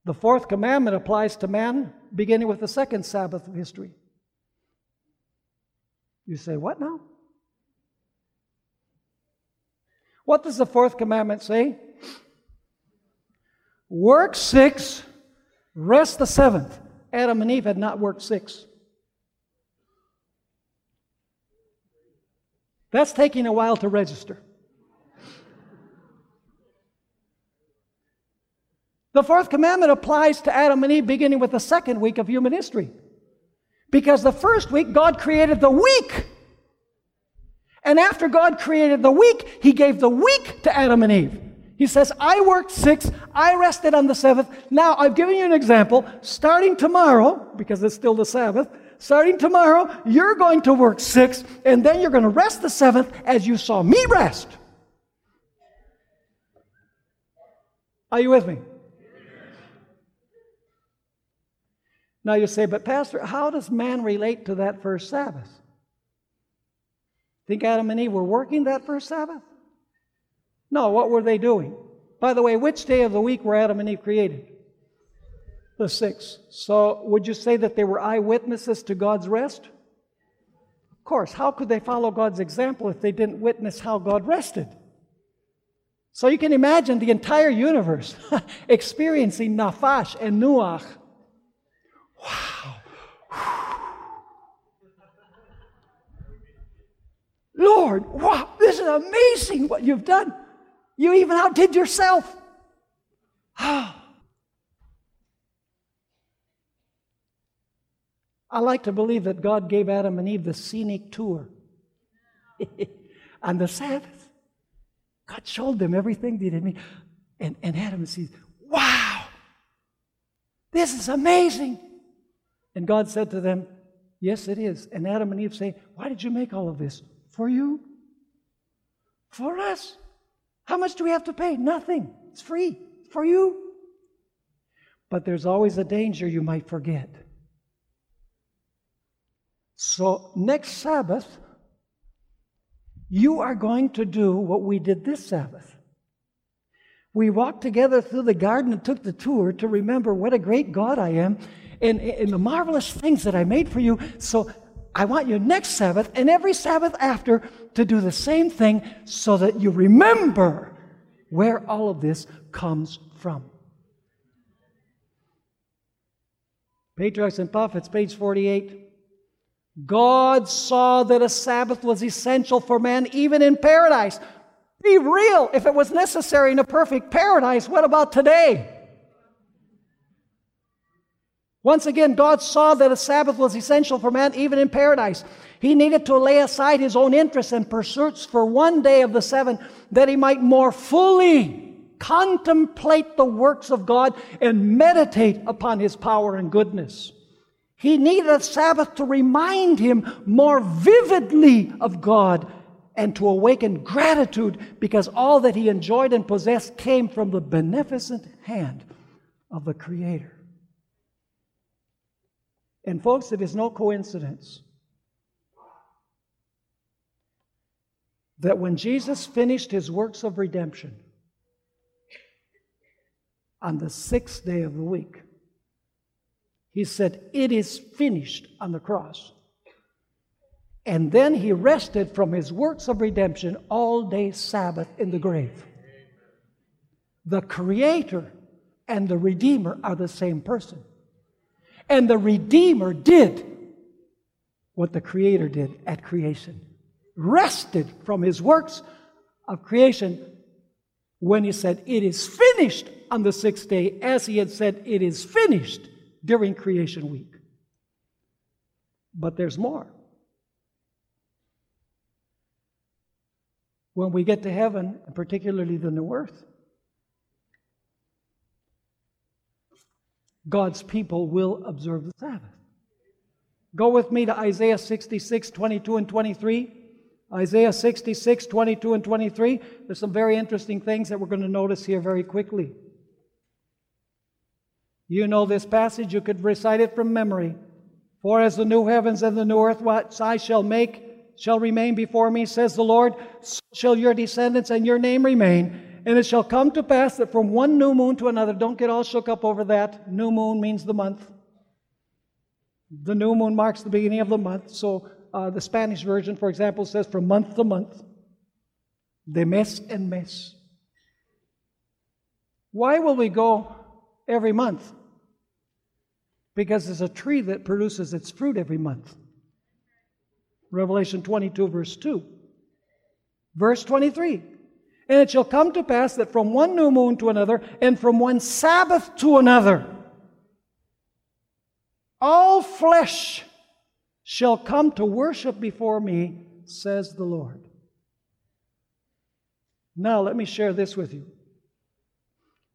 the fourth commandment applies to man beginning with the second Sabbath of history. You say, What now? What does the fourth commandment say? Work six, rest the seventh. Adam and Eve had not worked six. That's taking a while to register. The fourth commandment applies to Adam and Eve beginning with the second week of human history. Because the first week, God created the week. And after God created the week, He gave the week to Adam and Eve. He says, I worked six, I rested on the seventh. Now, I've given you an example. Starting tomorrow, because it's still the Sabbath, starting tomorrow, you're going to work six, and then you're going to rest the seventh as you saw me rest. Are you with me? Now you say, but Pastor, how does man relate to that first Sabbath? Think Adam and Eve were working that first Sabbath? No, what were they doing? By the way, which day of the week were Adam and Eve created? The sixth. So would you say that they were eyewitnesses to God's rest? Of course. How could they follow God's example if they didn't witness how God rested? So you can imagine the entire universe experiencing nafash and nuach Wow. Lord, wow, this is amazing what you've done. You even outdid yourself. Ah. I like to believe that God gave Adam and Eve the scenic tour on the Sabbath. God showed them everything they did. And, and Adam sees, wow, this is amazing. And God said to them, Yes, it is. And Adam and Eve say, Why did you make all of this? For you? For us? How much do we have to pay? Nothing. It's free. For you. But there's always a danger you might forget. So, next Sabbath, you are going to do what we did this Sabbath. We walked together through the garden and took the tour to remember what a great God I am and the marvelous things that I made for you. So I want you next Sabbath and every Sabbath after to do the same thing so that you remember where all of this comes from. Patriarchs and Prophets, page 48. God saw that a Sabbath was essential for man even in paradise. Be real. If it was necessary in a perfect paradise, what about today? Once again, God saw that a Sabbath was essential for man even in paradise. He needed to lay aside his own interests and pursuits for one day of the seven that he might more fully contemplate the works of God and meditate upon his power and goodness. He needed a Sabbath to remind him more vividly of God and to awaken gratitude because all that he enjoyed and possessed came from the beneficent hand of the Creator. And, folks, it is no coincidence that when Jesus finished his works of redemption on the sixth day of the week, he said, It is finished on the cross. And then he rested from his works of redemption all day Sabbath in the grave. The Creator and the Redeemer are the same person. And the Redeemer did what the Creator did at creation rested from his works of creation when he said, It is finished on the sixth day, as he had said, It is finished during creation week. But there's more. When we get to heaven, and particularly the new earth, God's people will observe the Sabbath. Go with me to Isaiah 66, 22 and 23. Isaiah 66, 22 and 23. There's some very interesting things that we're going to notice here very quickly. You know this passage, you could recite it from memory. For as the new heavens and the new earth, what I shall make, shall remain before me, says the Lord, so shall your descendants and your name remain. And it shall come to pass that from one new moon to another, don't get all shook up over that. New moon means the month. The new moon marks the beginning of the month. So uh, the Spanish version, for example, says from month to month. De mes en mes. Why will we go every month? Because there's a tree that produces its fruit every month. Revelation 22, verse 2. Verse 23 and it shall come to pass that from one new moon to another, and from one Sabbath to another, all flesh shall come to worship before me, says the Lord. Now, let me share this with you.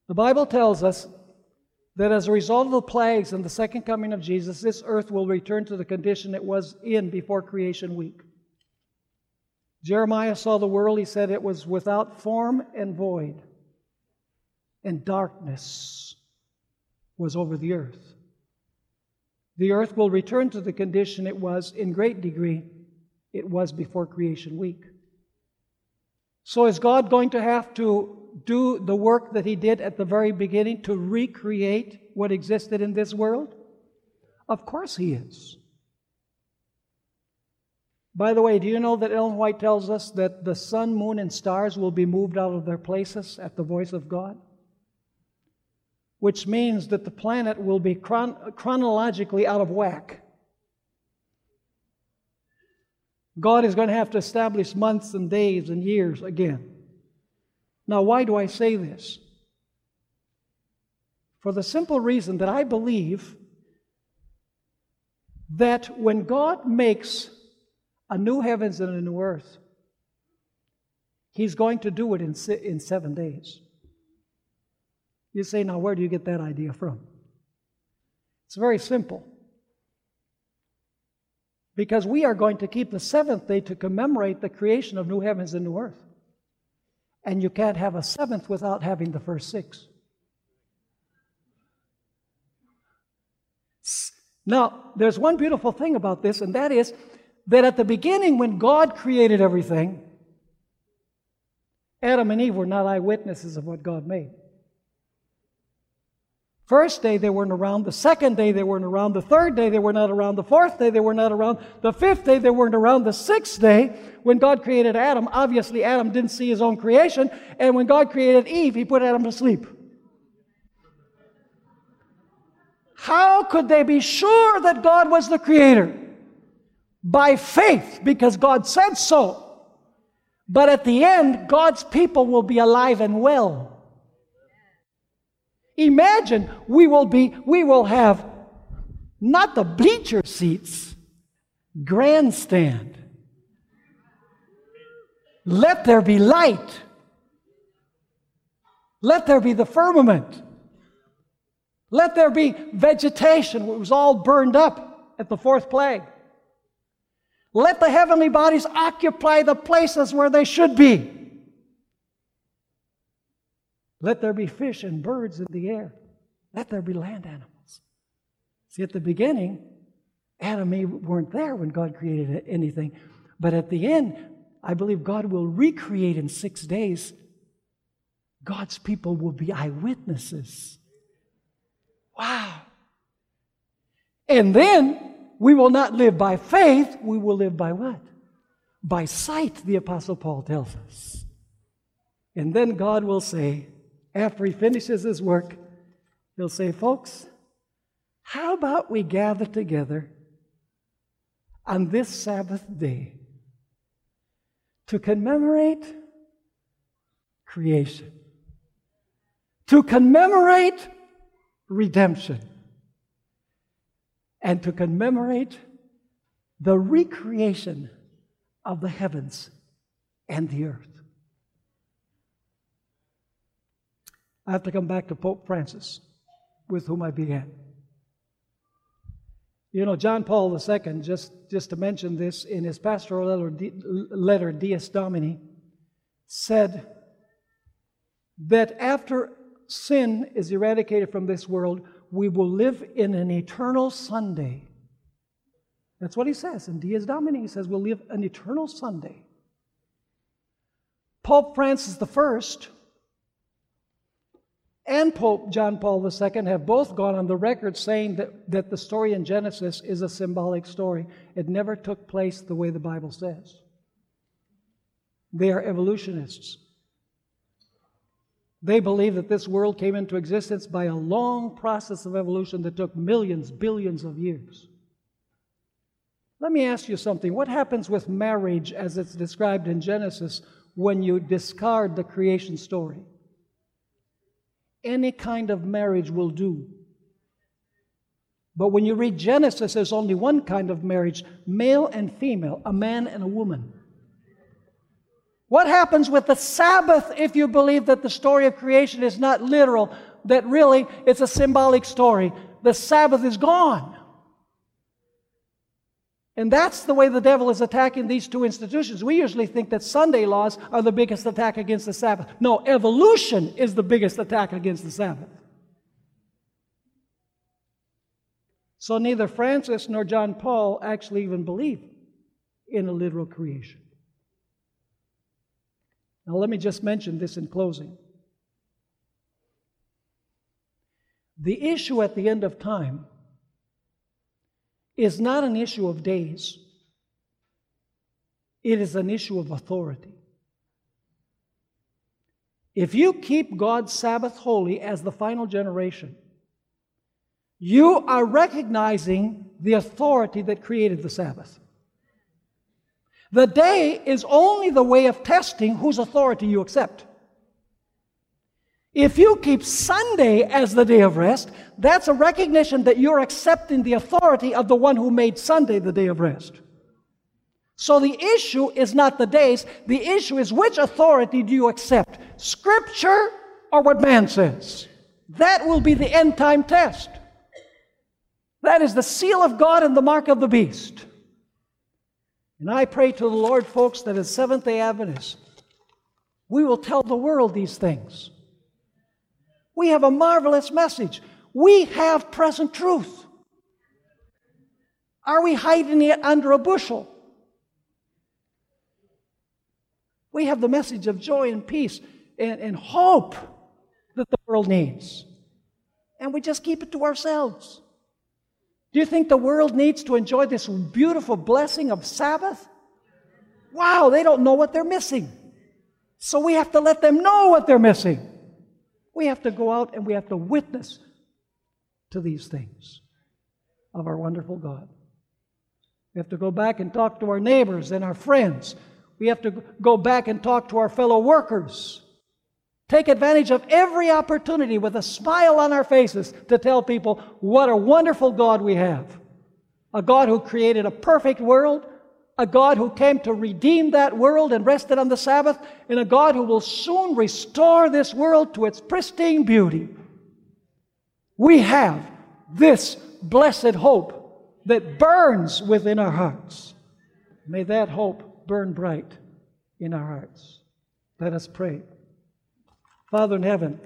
The Bible tells us that as a result of the plagues and the second coming of Jesus, this earth will return to the condition it was in before creation week. Jeremiah saw the world, he said it was without form and void. and darkness was over the earth. The earth will return to the condition it was in great degree it was before creation week. So is God going to have to do the work that he did at the very beginning to recreate what existed in this world? Of course he is. By the way, do you know that Ellen White tells us that the sun, moon, and stars will be moved out of their places at the voice of God? Which means that the planet will be chron- chronologically out of whack. God is going to have to establish months and days and years again. Now, why do I say this? For the simple reason that I believe that when God makes a new heavens and a new earth, He's going to do it in, in seven days. You say, now, where do you get that idea from? It's very simple. Because we are going to keep the seventh day to commemorate the creation of new heavens and new earth. And you can't have a seventh without having the first six. Now, there's one beautiful thing about this, and that is that at the beginning, when God created everything, Adam and Eve were not eyewitnesses of what God made. First day they weren't around. The second day they weren't around. The third day they were not around. The fourth day they were not around. The fifth day they weren't around. The sixth day, when God created Adam, obviously Adam didn't see his own creation. And when God created Eve, he put Adam to sleep. How could they be sure that God was the creator? By faith, because God said so. But at the end, God's people will be alive and well. Imagine we will be, we will have not the bleacher seats, grandstand. Let there be light. Let there be the firmament. Let there be vegetation. It was all burned up at the fourth plague. Let the heavenly bodies occupy the places where they should be. Let there be fish and birds in the air. Let there be land animals. See, at the beginning, Adam and Eve weren't there when God created anything. But at the end, I believe God will recreate in six days. God's people will be eyewitnesses. Wow. And then we will not live by faith, we will live by what? By sight, the Apostle Paul tells us. And then God will say, after he finishes his work, he'll say, Folks, how about we gather together on this Sabbath day to commemorate creation, to commemorate redemption, and to commemorate the recreation of the heavens and the earth. I have to come back to Pope Francis, with whom I began. You know, John Paul II, just, just to mention this, in his pastoral letter, letter Dies Domini, said that after sin is eradicated from this world, we will live in an eternal Sunday. That's what he says in Dies Domini. He says we'll live an eternal Sunday. Pope Francis I and Pope John Paul II have both gone on the record saying that, that the story in Genesis is a symbolic story. It never took place the way the Bible says. They are evolutionists. They believe that this world came into existence by a long process of evolution that took millions, billions of years. Let me ask you something. What happens with marriage as it's described in Genesis when you discard the creation story? Any kind of marriage will do. But when you read Genesis, there's only one kind of marriage male and female, a man and a woman. What happens with the Sabbath if you believe that the story of creation is not literal, that really it's a symbolic story? The Sabbath is gone. And that's the way the devil is attacking these two institutions. We usually think that Sunday laws are the biggest attack against the Sabbath. No, evolution is the biggest attack against the Sabbath. So neither Francis nor John Paul actually even believe in a literal creation. Now, let me just mention this in closing. The issue at the end of time is not an issue of days, it is an issue of authority. If you keep God's Sabbath holy as the final generation, you are recognizing the authority that created the Sabbath. The day is only the way of testing whose authority you accept. If you keep Sunday as the day of rest, that's a recognition that you're accepting the authority of the one who made Sunday the day of rest. So the issue is not the days, the issue is which authority do you accept? Scripture or what man says? That will be the end time test. That is the seal of God and the mark of the beast. And I pray to the Lord, folks, that as Seventh day Adventists, we will tell the world these things. We have a marvelous message. We have present truth. Are we hiding it under a bushel? We have the message of joy and peace and, and hope that the world needs. And we just keep it to ourselves. Do you think the world needs to enjoy this beautiful blessing of Sabbath? Wow, they don't know what they're missing. So we have to let them know what they're missing. We have to go out and we have to witness to these things of our wonderful God. We have to go back and talk to our neighbors and our friends. We have to go back and talk to our fellow workers. Take advantage of every opportunity with a smile on our faces to tell people what a wonderful God we have. A God who created a perfect world, a God who came to redeem that world and rested on the Sabbath, and a God who will soon restore this world to its pristine beauty. We have this blessed hope that burns within our hearts. May that hope burn bright in our hearts. Let us pray. Father in heaven,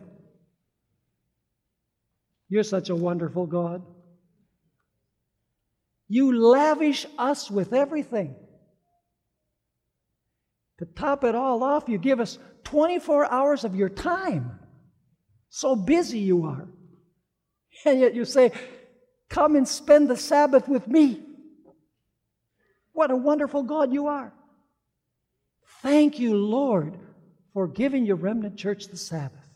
you're such a wonderful God. You lavish us with everything. To top it all off, you give us 24 hours of your time. So busy you are. And yet you say, Come and spend the Sabbath with me. What a wonderful God you are. Thank you, Lord, for giving your remnant church the Sabbath.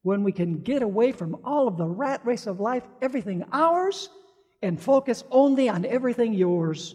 When we can get away from all of the rat race of life, everything ours, and focus only on everything yours.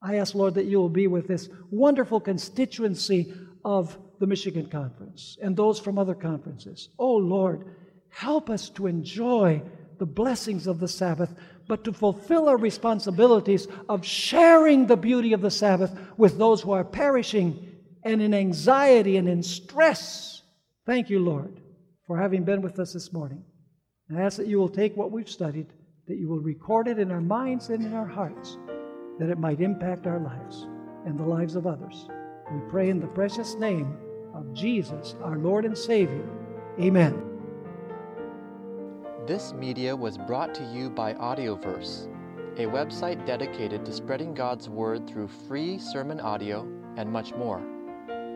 I ask, Lord, that you will be with this wonderful constituency of the Michigan Conference and those from other conferences. Oh, Lord, help us to enjoy the blessings of the Sabbath, but to fulfill our responsibilities of sharing the beauty of the Sabbath with those who are perishing and in anxiety and in stress. Thank you, Lord, for having been with us this morning. I ask that you will take what we've studied, that you will record it in our minds and in our hearts that it might impact our lives and the lives of others. We pray in the precious name of Jesus, our Lord and Savior. Amen. This media was brought to you by Audioverse, a website dedicated to spreading God's Word through free sermon audio and much more.